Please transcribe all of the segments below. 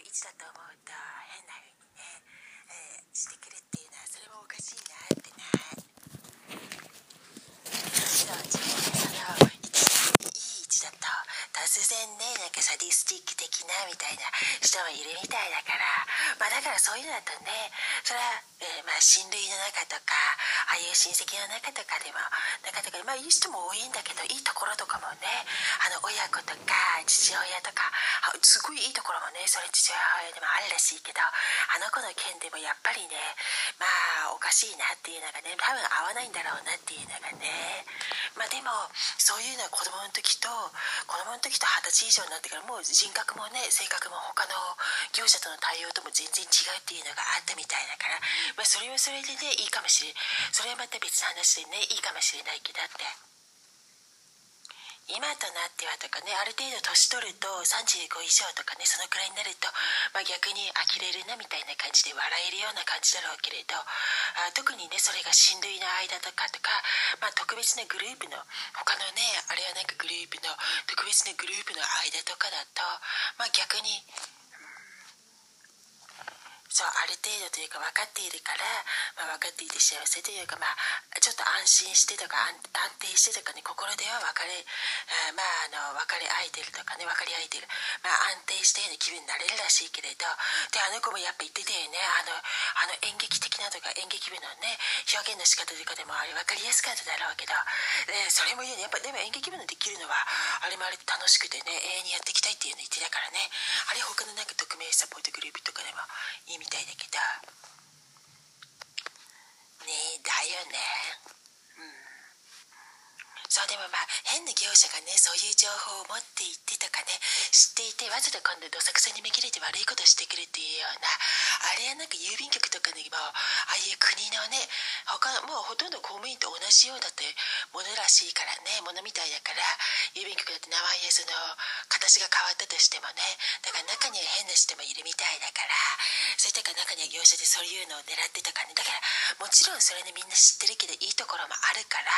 位置だと思うと変な風にね、えー、してくるっていうのはそれもおかしいなってねそう自分でそのいい位置だと突然ねなん。かサディスティック的なみたいな人もいるみたいだからまあだからそういうのだとねそれは、えー、まあ親類の中とかああいう親戚の中とかでも中とかでまあいい人も多いんだけどいいところとかもねあの親子とか父親とかすごいいいところもねそれ父親でもあるらしいけどあの子の件でもやっぱりねまあおかしいなっていうのがね多分合わないんだろうなっていうのがねまあでもそういうのは子供の時と子供の時と二十歳以上になってからもう人格もね性格も他の業者との対応とも全然違うっていうのがあったみたいだから、まあ、それはそれでねいいかもしれそれはまた別の話でねいいかもしれないけどって。今となってはとかねある程度年取ると35以上とかねそのくらいになると、まあ、逆に呆れるなみたいな感じで笑えるような感じだろうけれどあ特にねそれが親類の間とかとか、まあ、特別なグループの他のねあれはなんかグループの特別なグループの間とかだと、まあ、逆にそうある程度というか分かっているから、まあ、分かっていて幸せというか、まあ、ちょっと安心してとか安定してとかね心では別れあまああの別れ合えてるとかね分かり合えてる、まあ、安定したような気分になれるらしいけれど。であの子もやっぱ言ってたよね。あのあの演劇的なとか演劇部のね表現の仕方とかでもあれ分かりやすかっただろうけど。でそれも言うね。やっぱでも演劇部のできるのはあれもあれ楽しくてね永遠にやっていきたいっていうの言ってたからね。あれ他のなんか匿名サポートグループとかでもいいみたいだけど。ねえだよね。うん。そうでもまあ変な業者がねそういう情報を持っていってとかね知っていてわざと今度どさくさにめ切れて悪いことしてくるっていうようなあれはなんか郵便局とかにもああいう国のね他もうほとんど公務員と同じようだってものらしいからねものみたいだから郵便局だって名前やその形が変わったとしてもね。だから中には変な人もいるみたいだから。そういったか中には業者でそういうのを狙ってとからね。だからもちろんそれねみんな知ってるけどいいところもあるから。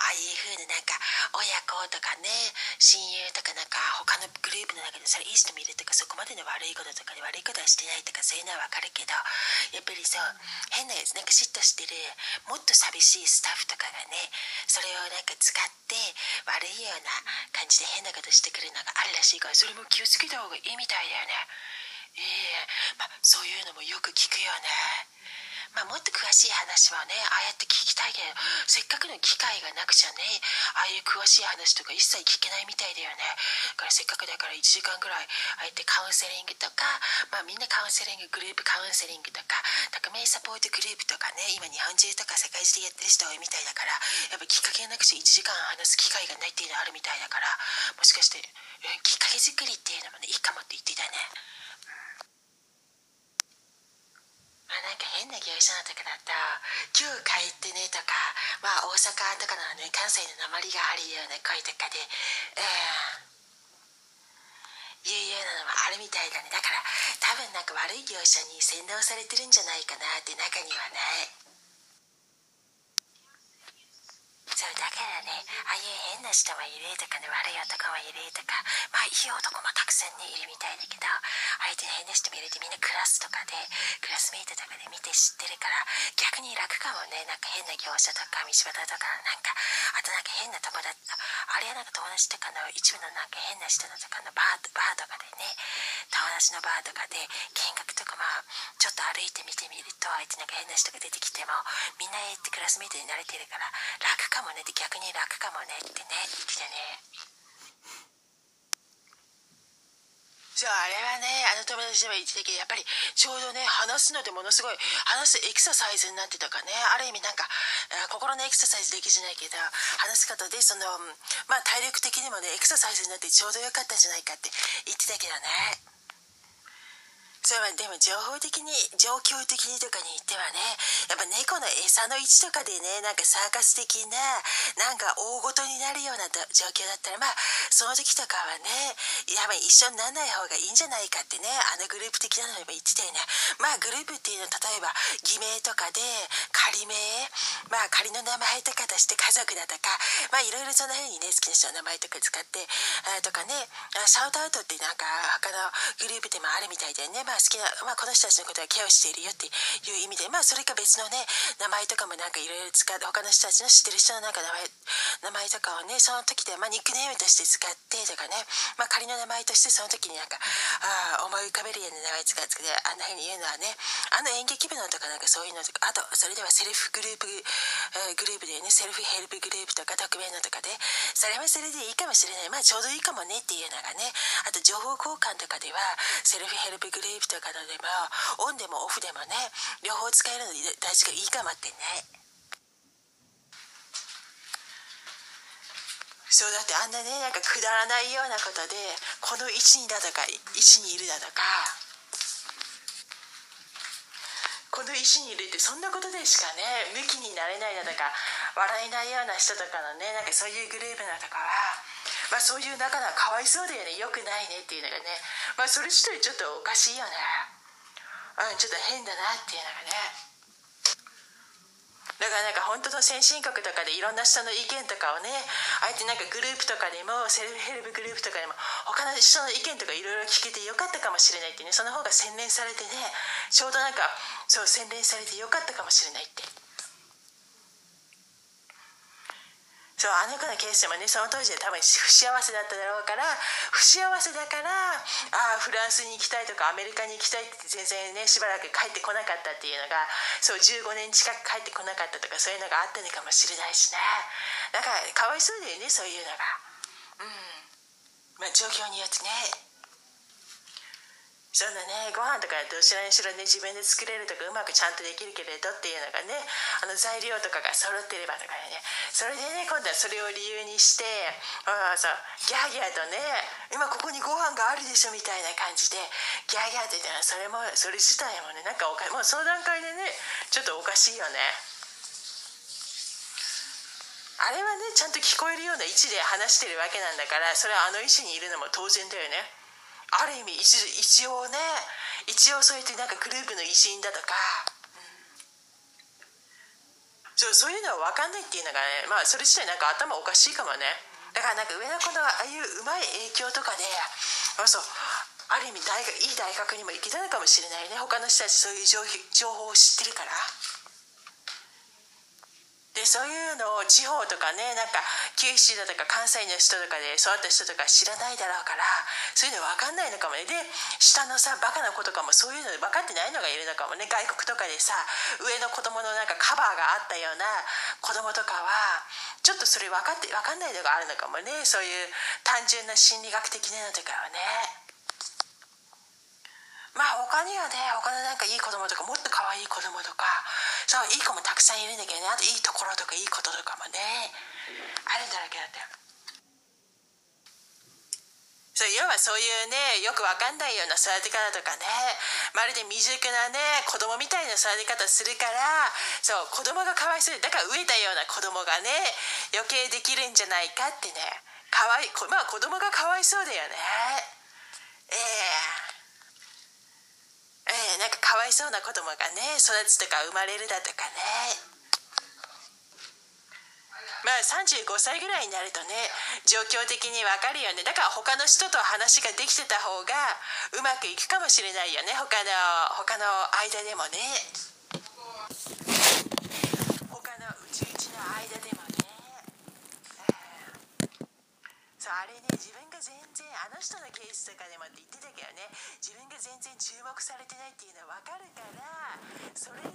ああいう風になんか親子とかね親友とかなんか他のグループの中でそれいい人もいるとかそこまでの悪いこととかで悪いことはしてないとかそういうのはわかるけどやっぱりそう変なやつなんか嫉妬してるもっと寂しいスタッフとかがねそれをなんか使って悪いような感じで変なことしてくるのがあるらしいからそれも気をつけた方がいいみたいだよね。ええ。まあそういうのもよく聞くよね。まあ、もっと詳しい話はねああやって聞きたいけどせっかくの機会がなくちゃねああいう詳しい話とか一切聞けないみたいだよねだからせっかくだから1時間ぐらいああやってカウンセリングとか、まあ、みんなカウンセリンググループカウンセリングとか匿名サポートグループとかね今日本中とか世界中でやってる人多いみたいだからやっぱきっかけがなくちゃ1時間話す機会がないっていうのあるみたいだからもしかして、うん、きっかけ作りっていうのもねいいかもって言ってたね。まあ、なん会社のとかだと「今日帰ってね」とか、まあ、大阪とかのね関西の鉛があるような声とかでうんいうようなのもあるみたいだね。だから多分なんか悪い業者に洗脳されてるんじゃないかなって中にはね。いうだからねああいう変な人もいるとかね悪い男もいるとかまあいい男もたくさんねいるみたいだけど相手に変な人もいるってみんなクラスとかでクラスメイトとかで見て知ってるから逆に楽かもね。なんか変な業者とか道端とかなんかあとなんか変な友達あれはなんか友達とかの一部のなんか変な人のとかのバーバーとかでね友達のバーとかで見学とかあちょっと歩いてみてみると相手なんか変な人が出てきてもみんなってクラスメイトに慣れてるから楽かもねって逆に楽かもねってね言ってたね。そうあれはねあの友達でも言ってたけどやっぱりちょうどね話すのでものすごい話すエクササイズになってたかね。ある意味なんかえ心のエクササイズできじゃないけど話す方でそのまあ体力的にもねエクササイズになってちょうどよかったんじゃないかって言ってたけどね。それはでも情報的に状況的にとかに言ってはねやっぱ猫の餌の位置とかでねなんかサーカス的ななんか大ごとになるような状況だったらまあその時とかはねやっぱ一緒にならない方がいいんじゃないかってねあのグループ的なのも言ってたよね。まあグループっていうのは例えば偽名とかで仮名まあ仮の名前とかとして家族だとかまあいろいろそんな風にね好きな人の名前とか使ってあとかねシャウトアウトってなんか他のグループでもあるみたいでね。まあ好きな、まあ、この人たちのことはケアをしているよっていう意味で、まあ、それか別のね、名前とかもなんかいろいろ使って、他の人たちの知ってる人のなんか名前、名前とかをね、その時で、まあ、ニックネームとして使ってとかね、まあ、仮の名前としてその時になんか、あ思い浮かべるような名前使って、あんな風に言うのはね、あの演劇部のとかなんかそういうのとか、あと、それではセルフグループ、えー、グループでね、セルフヘルプグループとか匿名のとかで、それはそれでいいかもしれない。まあ、ちょうどいいかもねっていうのがね、あと情報交換とかでは、セルフヘルプグループとかのでもオンでもオフでもね両方使えるので大事がいいかもってね。そうだってあんなねなんかくだらないようなことでこの位置にだとか位置にいるだとかこの石にいるってそんなことでしかね向きになれないだとか笑えないような人とかのねなんかそういうグループだとかはまあそういう仲がかわいそうだよね。よくないねっていうのがね。まあそれ自体ちょっとおかしいよね。うんちょっと変だなっていうのがね。だからなんか本当の先進国とかでいろんな人の意見とかをねあえてなんかグループとかでもセルフヘルプグループとかでも他の人の意見とかいろいろ聞けてよかったかもしれないってね。その方が洗練されてねちょうどなんかそう洗練されてよかったかもしれないって。そうあの子のケースもねその当時で多分不幸せだっただろうから不幸せだからああフランスに行きたいとかアメリカに行きたいって全然ねしばらく帰ってこなかったっていうのがそう15年近く帰ってこなかったとかそういうのがあったのかもしれないしね。だかかわいそうだよねそういうのが。うん。まあ状況によってね。そんなね。ご飯とかどちらにしろね。自分で作れるとかうまくちゃんとできるけれどっていうのがね。あの材料とかが揃ってればとかね。それでね今度はそれを理由にしてあそうギャーギャーとね今ここにご飯があるでしょみたいな感じでギャーギャーって言ったらそれもそれ自体もねなんかおかもうその段階でねちょっとおかしいよね。あれはねちゃんと聞こえるような位置で話してるわけなんだからそれはあの位置にいるのも当然だよね。ある意味一一応ね一応そうやってなんかグループの一員だとか、うん、そうそういうのは分かんないっていうのがねまあそれ自体なんか頭おかしいかもね。だからなんか上の子のああいううまい影響とかでそうある意味大学いい大学にも行けたのかもしれないね。他の人たちそういう情報を知ってるから。でそういうのを地方とかねなんか九州だとか関西の人とかで育った人とか知らないだろうからそういうの分かんないのかもね。で下のさバカな子とかもそういうの分かってないのがいるのかもね。外国とかでさ上の子供のなんかカバーがあったような子供とかはちょっとそれ分かって分かんないのがあるのかもね。そういう単純な心理学的なのとかはね。まあ他にはね他のなんかいい子供とかもっと可愛い子供とかそういい子もたくさんいるんだけどねあといいところとかいいこととかもねあるんだらけだったよ。そう要はそういうねよくわかんないような育て方とかねまるで未熟なね子供みたいな育て方するからそう子供がかわいそうだから飢えたような子供がね余計できるんじゃないかってねかわいまあ子供がかわいそうだよね。ええ。ーえー、なんかかわいそうな子供がね育つとか生まれるだとかね。まあ35歳ぐらいになるとね状況的にわかるよね。だから他の人と話ができてた方がうまくいくかもしれないよね。他の他の間でもね。他のうちうちの間でもね、そうあれね自分が全然あの人のケースとかでもって言ってたけどね。自分が全然注目されてないっていうのは分かるからそれで分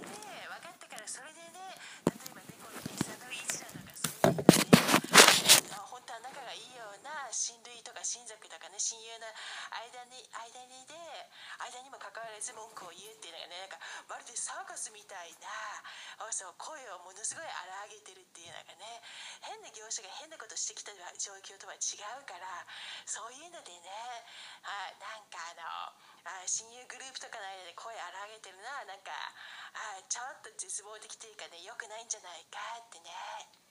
かったからそれでね例えば猫の餌の位置なのかそういうのねあ本当は仲がいいような親類とか親族とかね親友の間に間にで間にもかかわらず文句を言うっていうのがねなんかまるでサーカスみたいなそう声をものすごい荒げてるっていうのがね変な業者が変なことしてきた状況とは違うからそういうのでねあなんかあのあ親友グループとかの間で声荒げてるななんかあちょっと絶望的というかね良くないんじゃないかってね。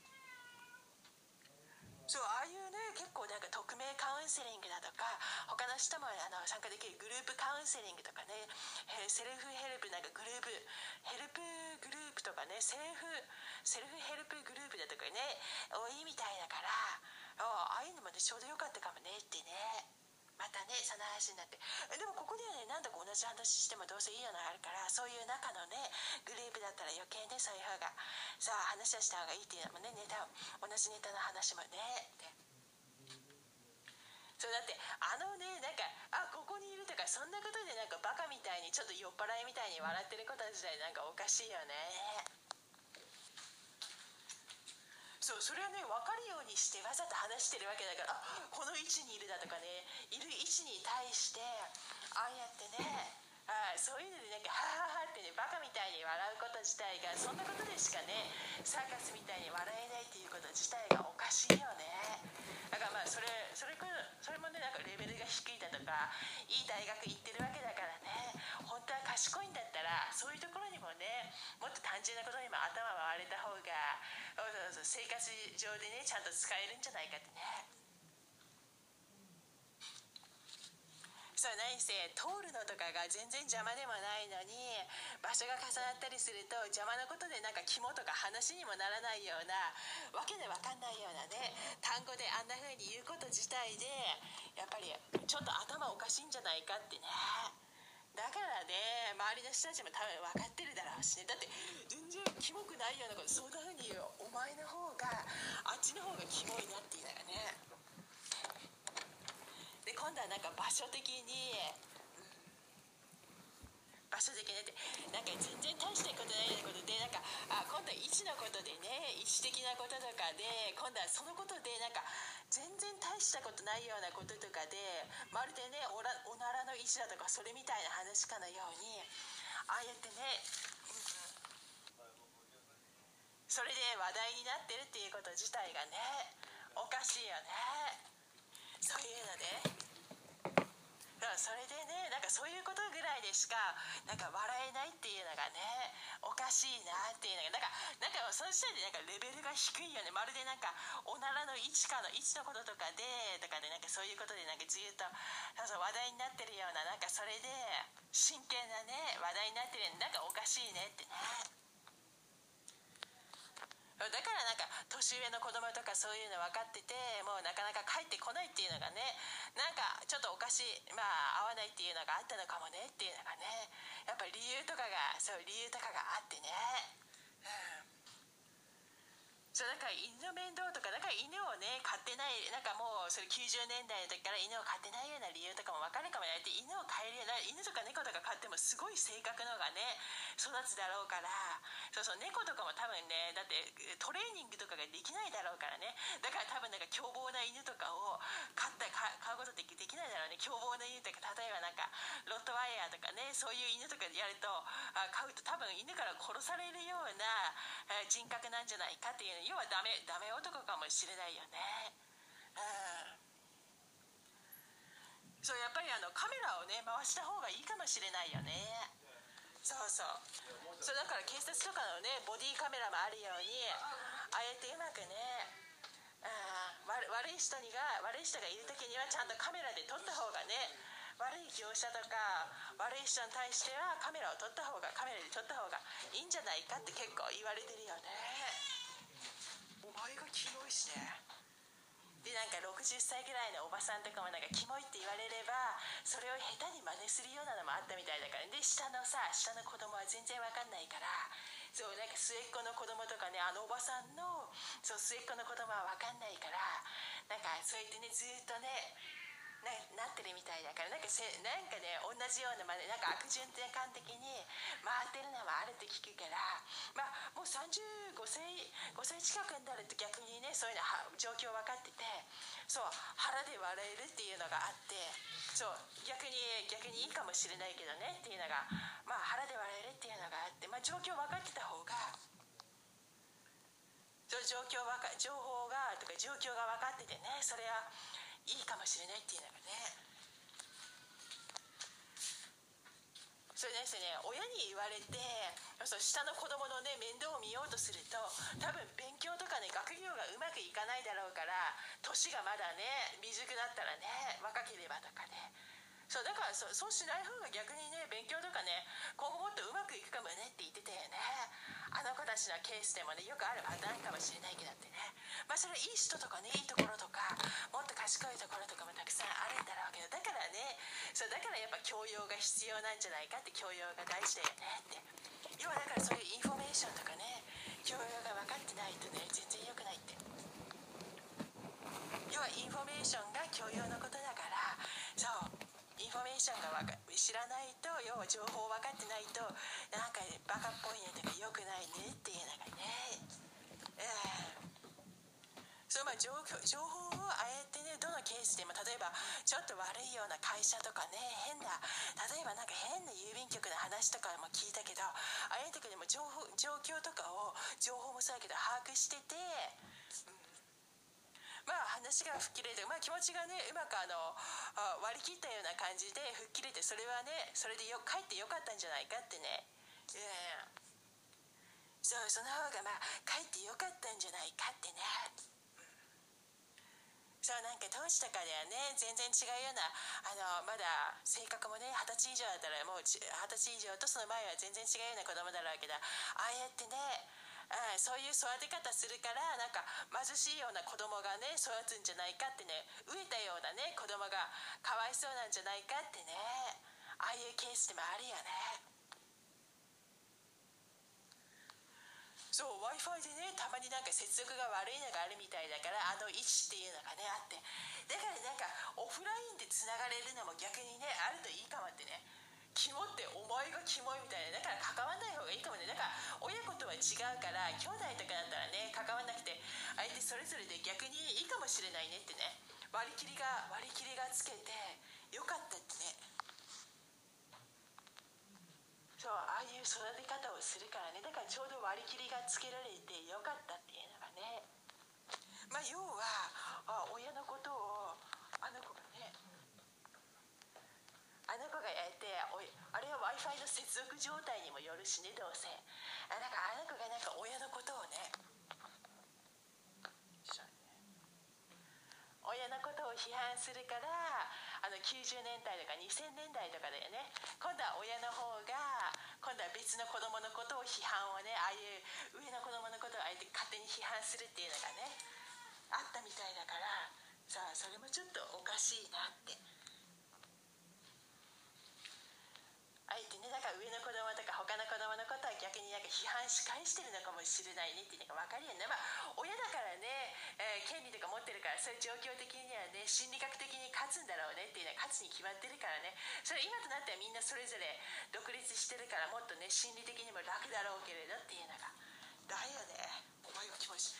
そうああいうね結構なんか匿名カウンセリングだとか他の人もあの参加できるグループカウンセリングとかねセルフヘルプなんかグループヘルプグループとかねセルフセルフヘルプグループだとかね多いみたいだからああいうのもねちょうどよかったかもねってね。またねその話になって。でもここではね何度か同じ話してもどうせいいのがあるからそういう中のねグループだったら余計ねそういう方がさあ話をした方がいいっていうのもねネタ同じネタの話もねって。そうだってあのねなんかあここにいるとかそんなことでなんかバカみたいにちょっと酔っ払いみたいに笑ってること自体なんかおかしいよね。そうそれをね分かるようにしてわざと話してるわけだからあ。この位置にいるだとかねいる位置に対してああやってねあそういうのでなんかハハハってねバカみたいに笑うこと自体がそんなことでしかねサーカスみたいに笑えないっていうこと自体がおかしいよねだからまあそれそれそれもねなんかレベルが低いだとかいい大学行ってるわけだからね。本当は賢いんだったらそういうところにもねもっと単純なことにも頭回れた方がそうそう生活上でねちゃんと使えるんじゃないかってね。そう何せ通るのとかが全然邪魔でもないのに場所が重なったりすると邪魔なことでなんか肝とか話にもならないようなわけでわかんないようなね単語であんな風に言うこと自体でやっぱりちょっと頭おかしいんじゃないかってね。だからね周りの人たちも多分分かってるだろうしね。だって全然キモくないようなことそんな風に言うお前の方があっちの方がキモいなって言いながらね。今度はなんか場所的に場所的にってなんか全然大したことないことでなんかあ今度は位置のことでね位置的なこととかで今度はそのことでなんか全然大したことないようなこととかでまるでねおらおならの位置だとかそれみたいな話かのようにああやってね、うん、それで話題になってるっていうこと自体がねおかしいよね。そういうので、それでねなんかそういうことぐらいでしかなんか笑えないっていうのがねおかしいなっていうのがなんかなんかその時点でなんかレベルが低いよね。まるでなんかおならの位置かの位置のこととかでとかでなんかそういうことでなんかずっとそう話題になってるようななんかそれで真剣なね話題になってるなんかおかしいねって。ねだからなんか年上の子供とかそういうの分かっててもうなかなか帰ってこないっていうのがねなんかちょっとおかしいまあ合わないっていうのがあったのかもねっていうのがねやっぱ理由とかがそう理由とかがあってね。うん。そうだか犬の面倒とかだから犬をね飼ってないなんかもうそれ90年代の時から犬を飼ってないような理由とかも分かるかもしれないって犬を飼えるような犬とか猫とか飼ってもすごい性格のがね育つだろうから。そうそう猫とかも多分ねだってトレーニングとかができないだろうからね。だから多分なんか凶暴な犬とかを飼った飼うことってできないだろうね。凶暴な犬とか例えばなんかロットワイヤーとかねそういう犬とかやるとあ飼うと多分犬から殺されるような人格なんじゃないかっていう要はダメダメ男かもしれないよね。うん。そうやっぱりあのカメラをね回した方がいいかもしれないよね。そうそう。そうだから警察とかのねボディカメラもあるようにああやってうまくね悪い人にが悪い人がいる時にはちゃんとカメラで撮った方がね悪い業者とか悪い人に対してはカメラを撮った方がカメラで撮った方がいいんじゃないかって結構言われてるよね。お前がキモいしね。でなんか60歳ぐらいのおばさんとかもなんかキモいって言われればそれを下手に真似するようなのもあったみたいだから。で下のさ下の子供は全然わかんないから。そうなんか末っ子の子供とかねあのおばさんのそう末っ子の子供はわかんないから。なんかそうやってねずっとねななってるみたいだからなんかせなんかね同じようなまでなんか悪循環的に回ってるのはあるって聞くからまあもう35歳5歳近くになると逆にねそういうの状況分かっててそう腹で笑えるっていうのがあってそう逆に逆にいいかもしれないけどねっていうのがまあ腹で笑えるっていうのがあってまあ状況分かってた方が状況わか情報がとか状況が分かっててねそれはいいかもしれないっていうのがね。それですね。親に言われてそう下の子供のね面倒を見ようとすると多分勉強とかね学業がうまくいかないだろうから年がまだね未熟だったらね若ければとかね。そうだからそそうしない方が逆にね勉強とかね今後もっとうまくいくかもねって言ってたよね。あの子たちのケースでもねよくあるパターンかもしれないけどってね。まあそれいい人とかねいいところとかもっと賢いところとかもたくさんあるんだろうけどだからねそうだからやっぱ教養が必要なんじゃないかって教養が大事だよねって。要はだからそういうインフォメーションとかね教養が分かってないとね全然良くないって。要はインフォメーションが教養のことだからそう。フォメーションがか知らないと要は情報分かってないとなんかバカっぽいねとか良くないねっていうのがね。えーそうまあ情情報をあえてねどのケースでも例えばちょっと悪いような会社とかね変な例えばなんか変な郵便局の話とかも聞いたけどああいう時でも情報状況とかを情報もそうやけど把握してて、うんまあ話が吹っ切れて、まあ、気持ちがねうまくあの割り切ったような感じで吹っ切れてそれはねそれでよ帰ってよかったんじゃないかってね、うん、そうその方がまあ帰ってよかったんじゃないかってね、そうなんか当時とかではね全然違うようなあのまだ性格もね二十歳以上だったらもう二十歳以上とその前は全然違うような子供だろうけどああやってねうん、そういう育て方するからなんか貧しいような子供がね育つんじゃないかってね飢えたようなね子供がかわいそうなんじゃないかってねああいうケースでもあるよね。そう w i f i でねたまになんか接続が悪いのがあるみたいだからあの位置っていうのがねあって。だからなんかオフラインでつながれるのも逆にねあるといいかもってね。キモってお前がキモいみたいな。だから関わんない方がいいかもね。だから親子とは違うから兄弟とかだったらね関わんなくて相手それぞれで逆にいいかもしれないねってね。割り切りが割り切りがつけてよかったってね。そうああいう育て方をするからね。だからちょうど割り切りがつけられてよかったっていうのがね。まあ要はあ親のことをあの子がねあの子がやっておいあれは w i f i の接続状態にもよるしねどうせ。あなんかあの子がなんか親のことをね親のことを批判するからあの90年代とか2000年代とかだよね。今度は親の方が今度は別の子供のことを批判をねああいう上の子供のことをあえて勝手に批判するっていうのがねあったみたいだからさあそれもちょっとおかしいなって。相手ねだから上の子供とか他の子供のことは逆になんか批判し返してるのかもしれないねっていうのが分かるよね。まあ親だからね、えー、権利とか持ってるからそういう状況的にはね心理学的に勝つんだろうねっていうのは勝つに決まってるからね。それ今となってはみんなそれぞれ独立してるからもっとね心理的にも楽だろうけれどっていうのがだよね。お前がキモいし。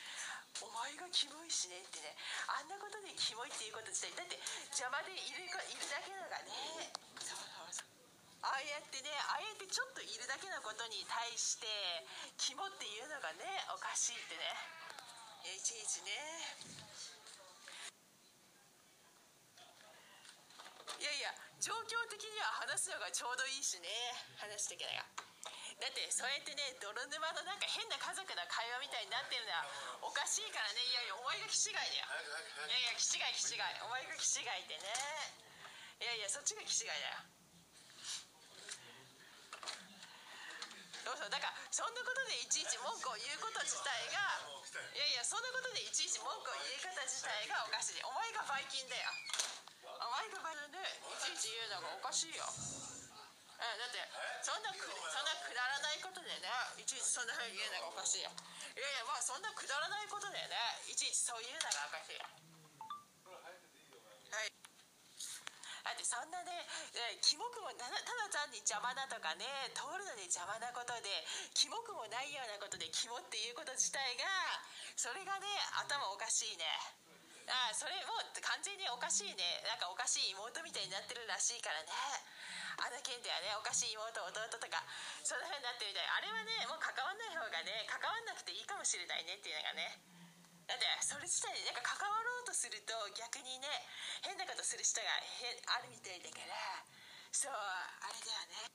お前がキモいしねってね。あんなことでキモいっていうこと自体だって邪魔でいるいるだけのがね。ああやってねあえてちょっといるだけのことに対して肝っていうのがねおかしいってね。いちいちね。いやいや状況的には話すのがちょうどいいしね。話してけないがだってそうやってね泥沼のなんか変な家族の会話みたいになってるのはおかしいからね。いやいやお前が気違いだよ。いやいや気違い気違い。お前が気違いってね。いやいやそっちが気違いだよそうそう。だからそんなことでいちいち文句を言うこと自体がいやいやそんなことでいちいち文句を言い方自体がおかしい。お前がバイキンだよ。お前がバイキンでいちいち言うのがおかしいよ。うん、だってそんなくそんなくだらないことでねいちいちそんなふうに言うのがおかしいよ。いやいやまあそんなくだらないことでねいちいちそう言うのがおかしいよはいだってそんなねキモくもただ単に邪魔だとかね通るのに邪魔なことでキモくもないようなことでキモっていうこと自体がそれがね頭おかしいね。あそれもう完全におかしいね。なんかおかしい妹みたいになってるらしいからね。あの件ではねおかしい妹弟とかそんな風になってるみたい。あれはねもう関わんない方がね関わんなくていいかもしれないねっていうのがね。だってそれ自体なんか関わろうとすると逆にね変なことする人があるみたいだから。そうあれだよね。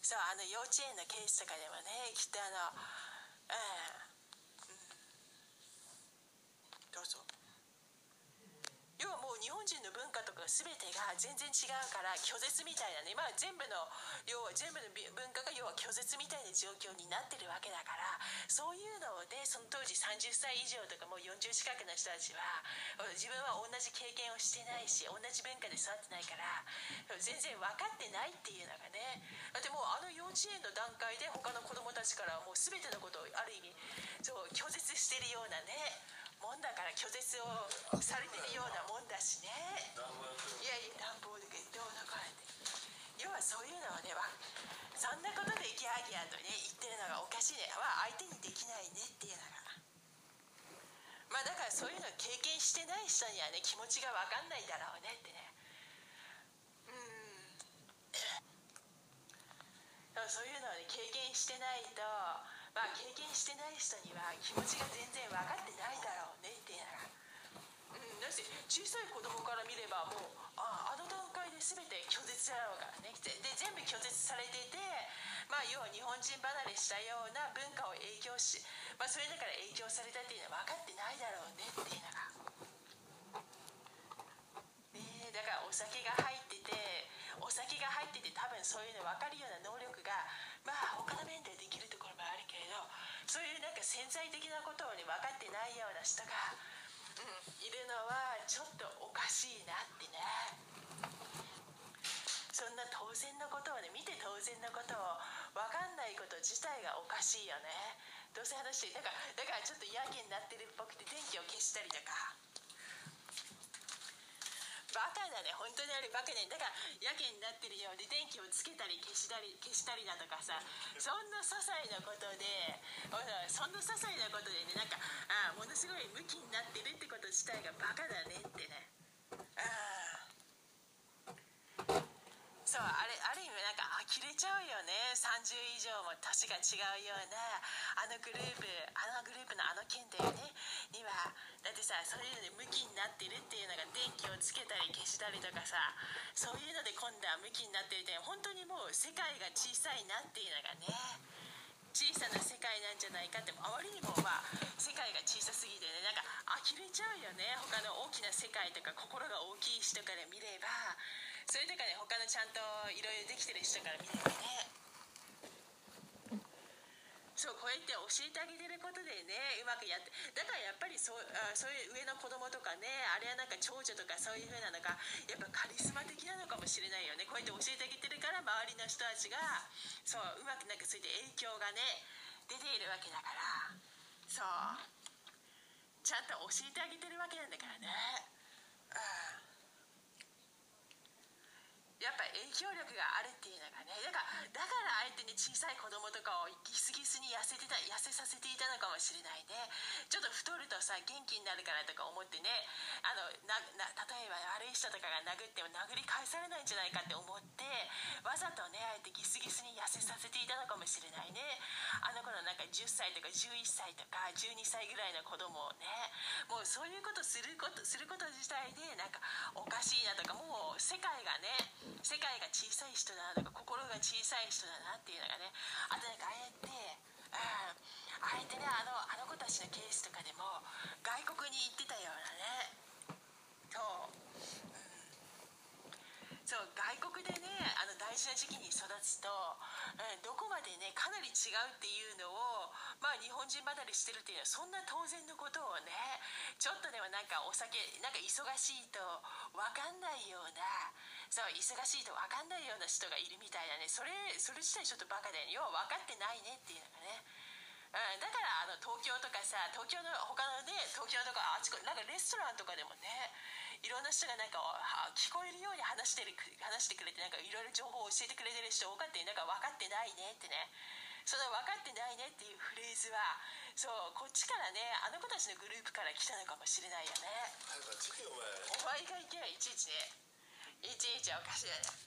そうあの幼稚園のケースとかでもねきっとあのうん、うん、どうぞ。要はもう日本人の文化とか全てが全然違うから拒絶みたいなね、まあ、全部の要は全部の文化が要は拒絶みたいな状況になってるわけだから。そういうのでその当時30歳以上とかもう40近くの人たちは自分は同じ経験をしてないし同じ文化で育ってないから全然分かってないっていうのがね。だってもうあの幼稚園の段階で他の子供たちからもう全てのことをある意味そう拒絶してるようなね。もんだから拒絶をされてるようなもんだしね。いやいや乱暴でどうだからって要はそういうのはねそんなことでギャーギャーとね言ってるのがおかしいね。は相手にできないねっていうのが。まあだからそういうの経験してない人にはね気持ちが分かんないだろうねってね。うん。そういうのをね経験してないとまあ経験してない人には気持ちが全然分かってないだろうねっていうのがうんだし小さい子供から見ればもうああの段階で全て拒絶だろうからね。で全部拒絶されていてまあ要は日本人離れしたような文化を影響しまあそれだから影響されたっていうのは分かってないだろうねっていうのがねだからお酒が入っててお酒が入ってて多分そういうの分かるような能力がまあ他の面でできるところそういうなんか潜在的なことをね分かってないような人が、うん、いるのはちょっとおかしいなってね。そんな当然のことをね見て当然のことを分かんないこと自体がおかしいよね。どうせ話してだからだからちょっとやけになってるっぽくて電気を消したりとか。バカだね。本当にあれバカね。だからやけになってるようで電気をつけたり消したり消したりだとかさそんな些細なことでそんな些細なことでねなんかあものすごいムキになってるってこと自体がバカだねってね。ああそうあれある意味なんか呆れちゃうよね。30以上も年が違うようなあのグループあのグループのあの件だよねにはだってさそういうので向きになってるっていうのが電気をつけたり消したりとかさそういうので今度は向きになってるって本当にもう世界が小さいなっていうのがね小さな世界なんじゃないかってあまりにもまあ世界が小さすぎてねなんか呆れちゃうよね。他の大きな世界とか心が大きい人から見ればそれとかね他のちゃんといろいろできてる人から見ればね。そうこうやって教えてあげてることでねうまくやってだからやっぱりそうあそういう上の子供とかねあれはなんか長女とかそういう風なのがやっぱカリスマ的なのかもしれないよね。こうやって教えてあげてるから周りの人たちがそううまくなんかそういった影響がね出ているわけだから。そう。ちゃんと教えてあげてるわけなんだからね。うん。やっぱ影響力があるっていうのがねだからだから相手に小さい子供とかをギスギスに痩せてた痩せさせていたのかもしれないね。ちょっと太るとさ元気になるからとか思ってね。あのなな例えば悪い人とかが殴っても殴り返されないんじゃないかって思ってわざとねあえてギスギスに痩せさせていたのかもしれないね。あの子のなんか10歳とか11歳とか12歳ぐらいの子供をねもうそういうことすることすること自体でなんかおかしいなとかもう世界がね世界が小さい人だなとか心が小さい人だなっていうのがねあとなんかああやってああやってねあのあの子たちのケースとかでも外国に行ってたようなね。そう、うん、そう外国でねあの大事な時期に育つと、うん、どこまでねかなり違うっていうのをまあ日本人離れしてるっていうのはそんな当然のことをねちょっとでもなんかお酒なんか忙しいと分かんないようなそう忙しいと分かんないような人がいるみたいなね。それそれ自体ちょっとバカで要は分かってないねっていうのがね。うん、だからあの東京とかさ東京の他のね東京とかあちこなんかレストランとかでもねいろんな人がなんか聞こえるように話してる話してくれてなんかいろいろ情報を教えてくれてる人多かったりなんか分かってないねってね。その分かってないねっていうフレーズはそうこっちからねあの子たちのグループから来たのかもしれないよね。お前。が行けばいちいちねいちいちおかしいよね。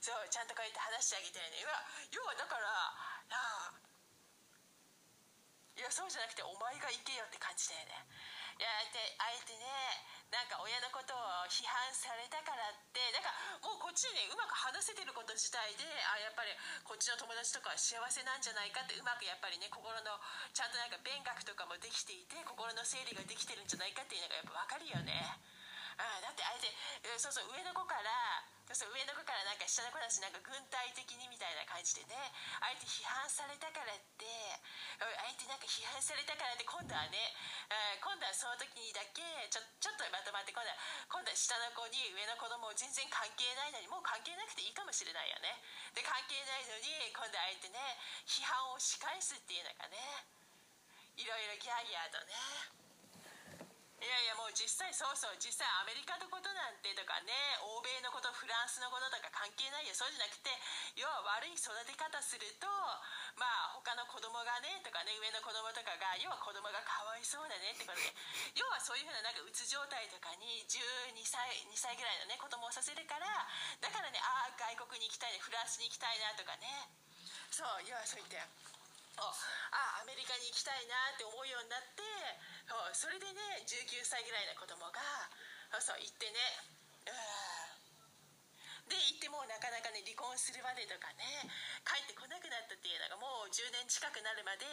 そうちゃんとこうやって話してあげてるね。要はだからあいやそうじゃなくてお前が行けよって感じだよね。いやあえてあえてねなんか親のことを批判されたからってなんかもうこっちでねうまく話せてること自体であやっぱりこっちの友達とかは幸せなんじゃないかってうまくやっぱりね心のちゃんとなんか勉学とかもできていて心の整理ができてるんじゃないかっていうのがやっぱ分かるよね。あだってあえてそうそう上の子からそう上の子からなんか下の子たちなんか軍隊的にみたいな感じでねあえて批判されたからってあえてなんか批判されたからって今度はね今度はその時にだけちょちょっとまとまって今度は今度は下の子に上の子供全然関係ないのにもう関係なくていいかもしれないよね。で関係ないのに今度はあえてね批判を仕返すっていうのがねいろいろギャーギャーとね。いやいやもう実際そうそう実際アメリカのことなんてとかね欧米のことフランスのこととか関係ないよ。そうじゃなくて要は悪い育て方するとまあ他の子供がねとかね上の子供とかが要は子供がかわいそうだねってことで。要はそういうふうななんかうつ状態とかに12歳2歳ぐらいのね子供をさせるからだからねああ外国に行きたいねフランスに行きたいなとかね。そう要はそう言ってあアメリカに行きたいなって思うようになってそれでね19歳ぐらいの子供がそう行ってねで行ってもなかなかね離婚するまでとかね帰ってこなくなったっていうのがもう10年近くなるまで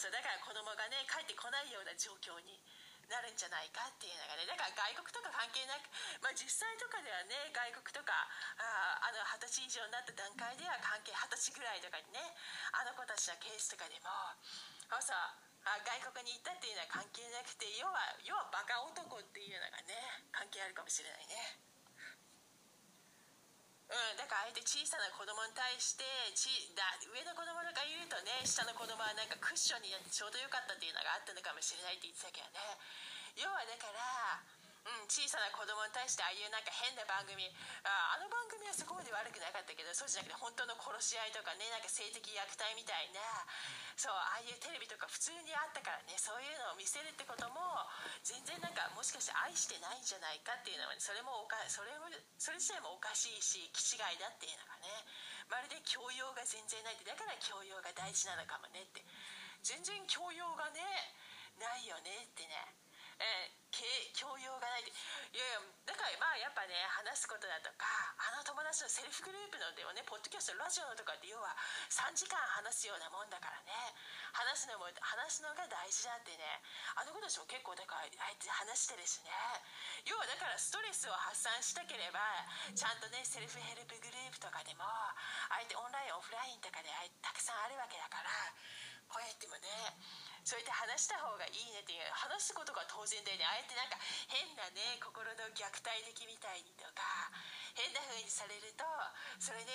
そうだから子供がね帰ってこないような状況になるんじゃないかっていうのがねだから外国とか関係なく、まあ、実際とかではね外国とかあの二十歳以上になった段階では関係二十歳ぐらいとかにねあの子たちのケースとかでもそうあ外国に行ったっていうのは関係なくて要は要はバカ男っていうのがね関係あるかもしれないね。うん、だからあえて小さな子供に対してちだ上の子供とか言うとね下の子供はなんかクッションになってちょうどよかったっていうのがあったのかもしれないって言ってたけどね。要はだからうん、小さな子供に対してああいうなんか変な番組ああの番組はそこまで悪くなかったけどそうじゃなくて本当の殺し合いとかねなんか性的虐待みたいなそうああいうテレビとか普通にあったからねそういうのを見せるってことも全然なんかもしかして愛してないんじゃないかっていうのは、ね、それもおかそれもそれ自体もおかしいし気違いだっていうのがねまるで教養が全然ないってだから教養が大事なのかもねって。全然教養がねないよねってね。えー、教養がない。でいやいやだからまあやっぱね話すことだとかあの友達のセルフグループのでもねポッドキャストラジオのとかって要は3時間話すようなもんだからね。話すのも話すのが大事だってね。あの子たちも結構だからあえて話してるしね。要はだからストレスを発散したければちゃんとねセルフヘルプグループとかでもあえてオンラインオフラインとかでたくさんあるわけだからこうやってもね。そうやって話した方がいいねっていう。話すことが当然だよね。あえてなんか変なね心の虐待的みたいにとか変な風にされるとそれね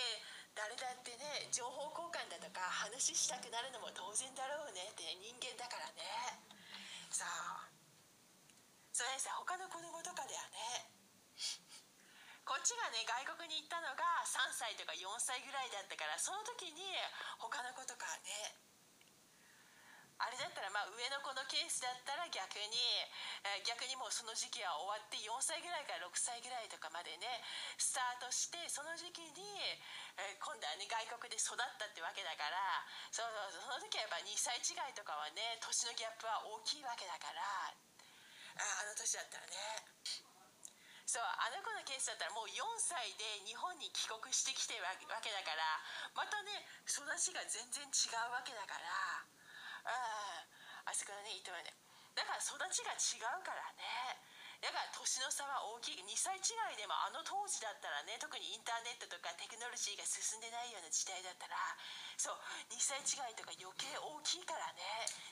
誰だってね情報交換だとか話したくなるのも当然だろうねって、人間だからね。さあそれさ他の子供とかではね。こっちがね外国に行ったのが3歳とか4歳ぐらいだったからその時に他の子とかねあれだったらまあ上の子のケースだったら逆に、え逆にもうその時期は終わって4歳ぐらいから6歳ぐらいとかまでねスタートしてその時期に、え今度はね外国で育ったってわけだからそうそうその時はやっぱ2歳違いとかはね年のギャップは大きいわけだから。ああの年だったらね。そうあの子のケースだったらもう4歳で日本に帰国してきてるわけだからまたね育ちが全然違うわけだから。あああそこのねいいと思うね。だから育ちが違うからね。だから年の差は大きい。2歳違いでもあの当時だったらね特にインターネットとかテクノロジーが進んでないような時代だったらそう2歳違いとか余計大きいからね。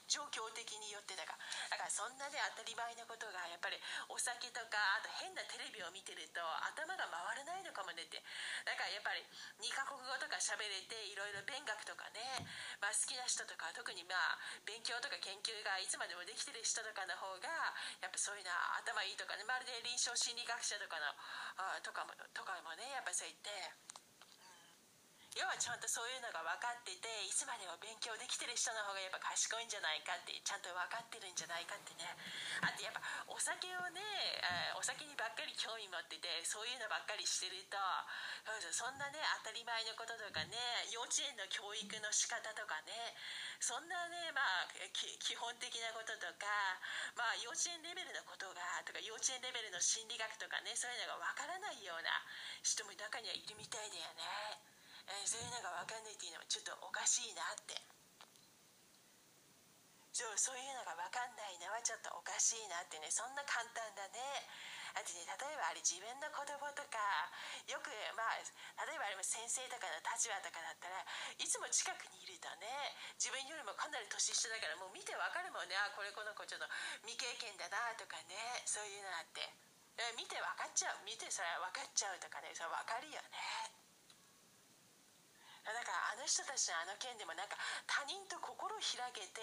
状況的によってだから。だからそんなね当たり前のことがやっぱりお酒とかあと変なテレビを見てると頭が回らないのかもねって。だからやっぱり2カ国語とか喋れていろいろ勉学とかね、まあ、好きな人とか特にまあ勉強とか研究がいつまでもできてる人とかの方がやっぱそういうのは頭いいとかねまるで臨床心理学者とかのあとかもとかもねやっぱそう言って。要はちゃんとそういうのが分かってていつまでも勉強できてる人の方がやっぱ賢いんじゃないかってちゃんと分かってるんじゃないかってね。あとやっぱお酒をねお酒にばっかり興味持っててそういうのばっかりしてるとそんなね当たり前のこととかね幼稚園の教育の仕方とかねそんなねまあ基本的なこととかまあ幼稚園レベルのことがとか幼稚園レベルの心理学とかねそういうのがわからないような人も中にはいるみたいだよね、えー、そういうのがわかんないっていうのもちょっとおかしいなって。そうそういうのが分かんないのはちょっとおかしいなってね。そんな簡単だね。あとね例えばあれ自分の子供とかよくまあ例えばあれも先生とかの立場とかだったらいつも近くにいるとね自分よりもかなり年下だからもう見て分かるもんね。あこれこの子ちょっと未経験だなとかね。そういうのあって。見て分かっちゃう。見てそれは分かっちゃうとかね。それ分かるよね。だからあの人たちのあの件でもなんか他人と心開けて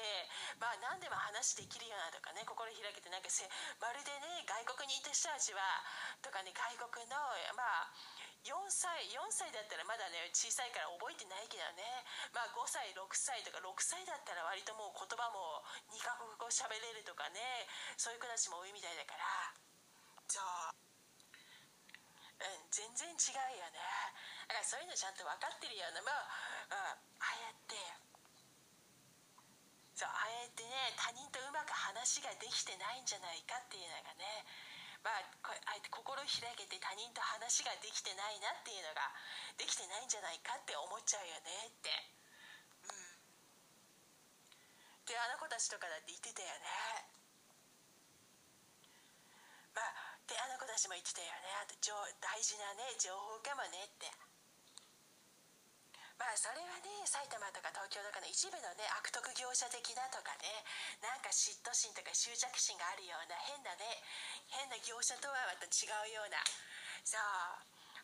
まあ何でも話できるようなとかね心開けてなんかせまるでね外国にいた人たちはとかね外国のまあ4歳4歳だったらまだね小さいから覚えてないけどねまあ5歳6歳とか6歳だったら割ともう言葉も2カ国語喋れるとかねそういう子たちも多いみたいだから。そう。うん、全然違うよね。だからそういうのちゃんと分かってるようなまあ、うん、ああやって。そうああやってね他人とうまく話ができてないんじゃないかっていうのがね。まあこあえて心開けて他人と話ができてないなっていうのができてないんじゃないかって思っちゃうよねって。うん。であの子たちとかだって言ってたよねまあであの子たちも言ってたよね。あと大事なね情報かもねって。まあそれはね埼玉とか東京とかの一部のね悪徳業者的なとかねなんか嫉妬心とか執着心があるような変なね変な業者とはまた違うような。そう。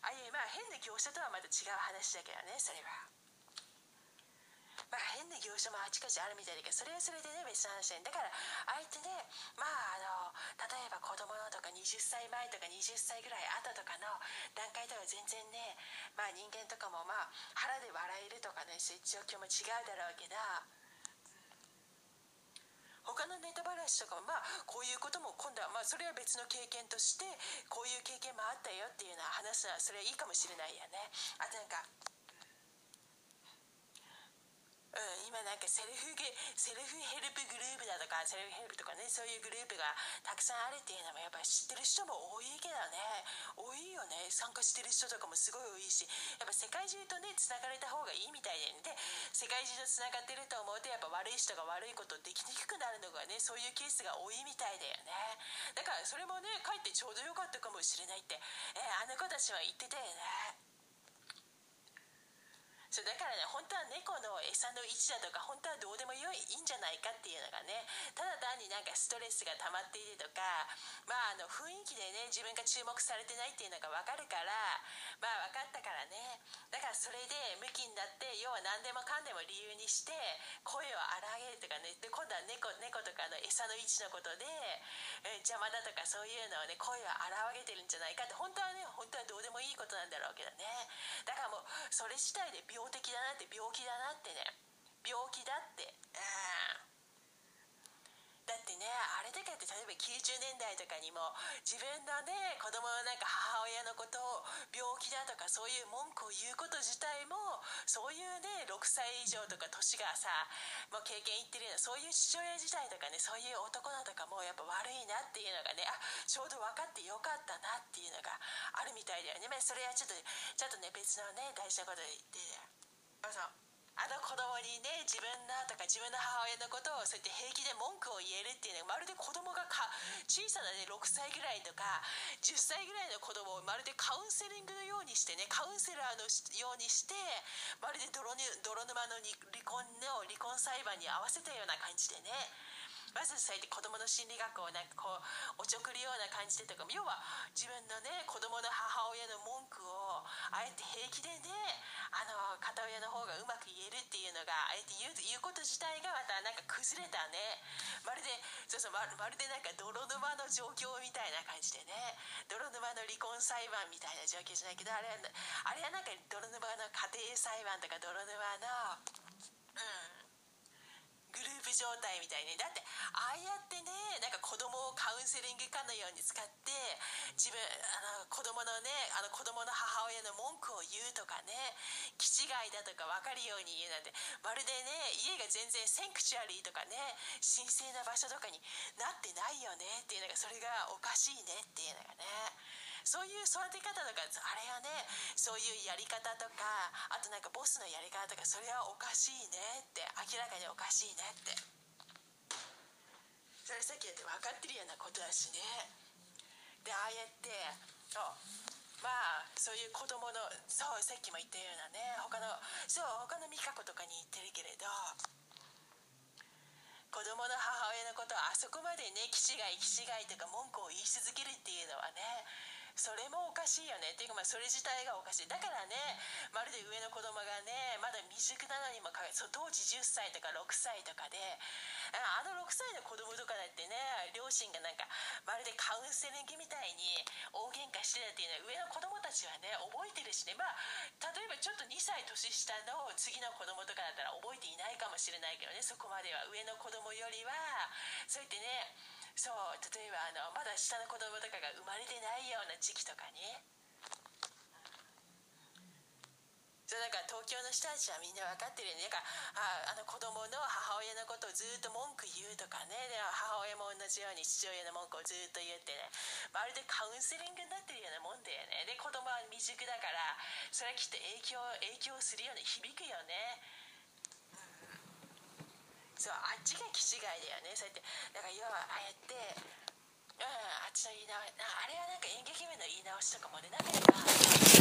あいうまあ変な業者とはまた違う話だけどねそれは。まあ、変な業者もあちこちあるみたいだけどそれはそれでね別の話だからあえてねまああの例えば子供のとか20歳前とか20歳ぐらい後とかの段階では全然ねまあ人間とかもまあ腹で笑えるとかねそういう状況も違うだろうけど他のネタ話とかもまあこういうことも今度はまあそれは別の経験としてこういう経験もあったよっていうのは話すのはそれはいいかもしれないよね。あとなんかうん、今かセルフセルフヘルプグループだとかセルフヘルプとかねそういうグループがたくさんあるっていうのもやっぱり知ってる人も多いけどね。多いよね。参加してる人とかもすごい多いし。やっぱ世界中とねつながれた方がいいみたいで、ね、で世界中とつながってると思うとやっぱ悪い人が悪いことできにくくなるのがねそういうケースが多いみたいだよね。だからそれもねかえってちょうどよかったかもしれないって、えー、あの子たちは言ってたよね。そうだからね本当は猫の餌の位置だとか本当はどうでもよいいんじゃないかっていうのがねただ単になんかストレスが溜まっているとかまああの雰囲気でね自分が注目されてないっていうのが分かるからまあ分かったからね。だからそれで向きになって要は何でもかんでも理由にして声を荒げるとかね。で今度は猫猫とかの餌の位置のことで、え邪魔だとかそういうのをね声を荒げてるんじゃないかって本当はね本当はどうでもいいことなんだろうけどね。だからもうそれ自体で病病的だなって病気だなってね。病気だって。うん。だってねあれだけって例えば90年代とかにも自分のね子供のなんか母親のことを病気だとかそういう文句を言うこと自体もそういうね6歳以上とか年がさもう経験いってるようなそういう父親自体とかねそういう男のとかもやっぱ悪いなっていうのがねあちょうど分かってよかったなっていうのがあるみたいだよね、まあ、それはちょっとちょっとね別のね大事なこと言って。あの子供にね自分のとか自分の母親のことをそうやって平気で文句を言えるっていうのはまるで子供がか小さなね6歳ぐらいとか10歳ぐらいの子供をまるでカウンセリングのようにしてねカウンセラーのようにしてまるで泥泥沼の離婚の離婚裁判に合わせたような感じでね。まずそうやって子供の心理学をなんかこうおちょくるような感じでとか要は自分のね子供の母親の文句をあえて平気でねあの片親の方がうまく言えるっていうのがあえて言う言うこと自体がまたなんか崩れたね。まるでそうそうまるでなんか泥沼の状況みたいな感じでね。泥沼の離婚裁判みたいな状況じゃないけどあれはあれはなんか泥沼の家庭裁判とか泥沼の状態みたいに。だってああやってねなんか子供をカウンセリングかのように使って自分あの子供のねあの子供の母親の文句を言うとかね気違いだとか分かるように言うなんて。まるでね家が全然センクチュアリーとかね神聖な場所とかになってないよねっていうのがそれがおかしいねっていうのがね。そういう育て方とかあれはねそういうやり方とかあとなんかボスのやり方とかそれはおかしいねって明らかにおかしいねって。それさっきやって分かってるようなことだしね。でああやってそう。まあそういう子供のそうさっきも言ったようなね他のそう他の美香子とかに言ってるけれど子供の母親のことをあそこまでね気違い気違いとか文句を言い続けるっていうのはねそれもおかしいよね。っていうかまあそれ自体がおかしい。だからねまるで上の子供がねまだ未熟なのにもかかそう当時10歳とか6歳とかであの6歳の子供とかだってね両親がなんかまるでカウンセリングみたいに大喧嘩してたっていうのは上の子供たちはね覚えてるしね。まあ例えばちょっと2歳年下の次の子供とかだったら覚えていないかもしれないけどね。そこまでは。上の子供よりは。そうやってねそう例えばあのまだ下の子供とかが生まれてないような時期とかにそうだから東京の人たちはみんな分かってるよね。だかああの子供の母親のことをずっと文句言うとかね。で母親も同じように父親の文句をずっと言ってね。まるでカウンセリングになってるようなもんだよね。で子供は未熟だからそれはきっと影響影響するよね響くよね。そうあっちが気違いだよね。そうやってだから要はああやってうんあっちの言い直しあれはなんか演劇部の言い直しとかもねなんかや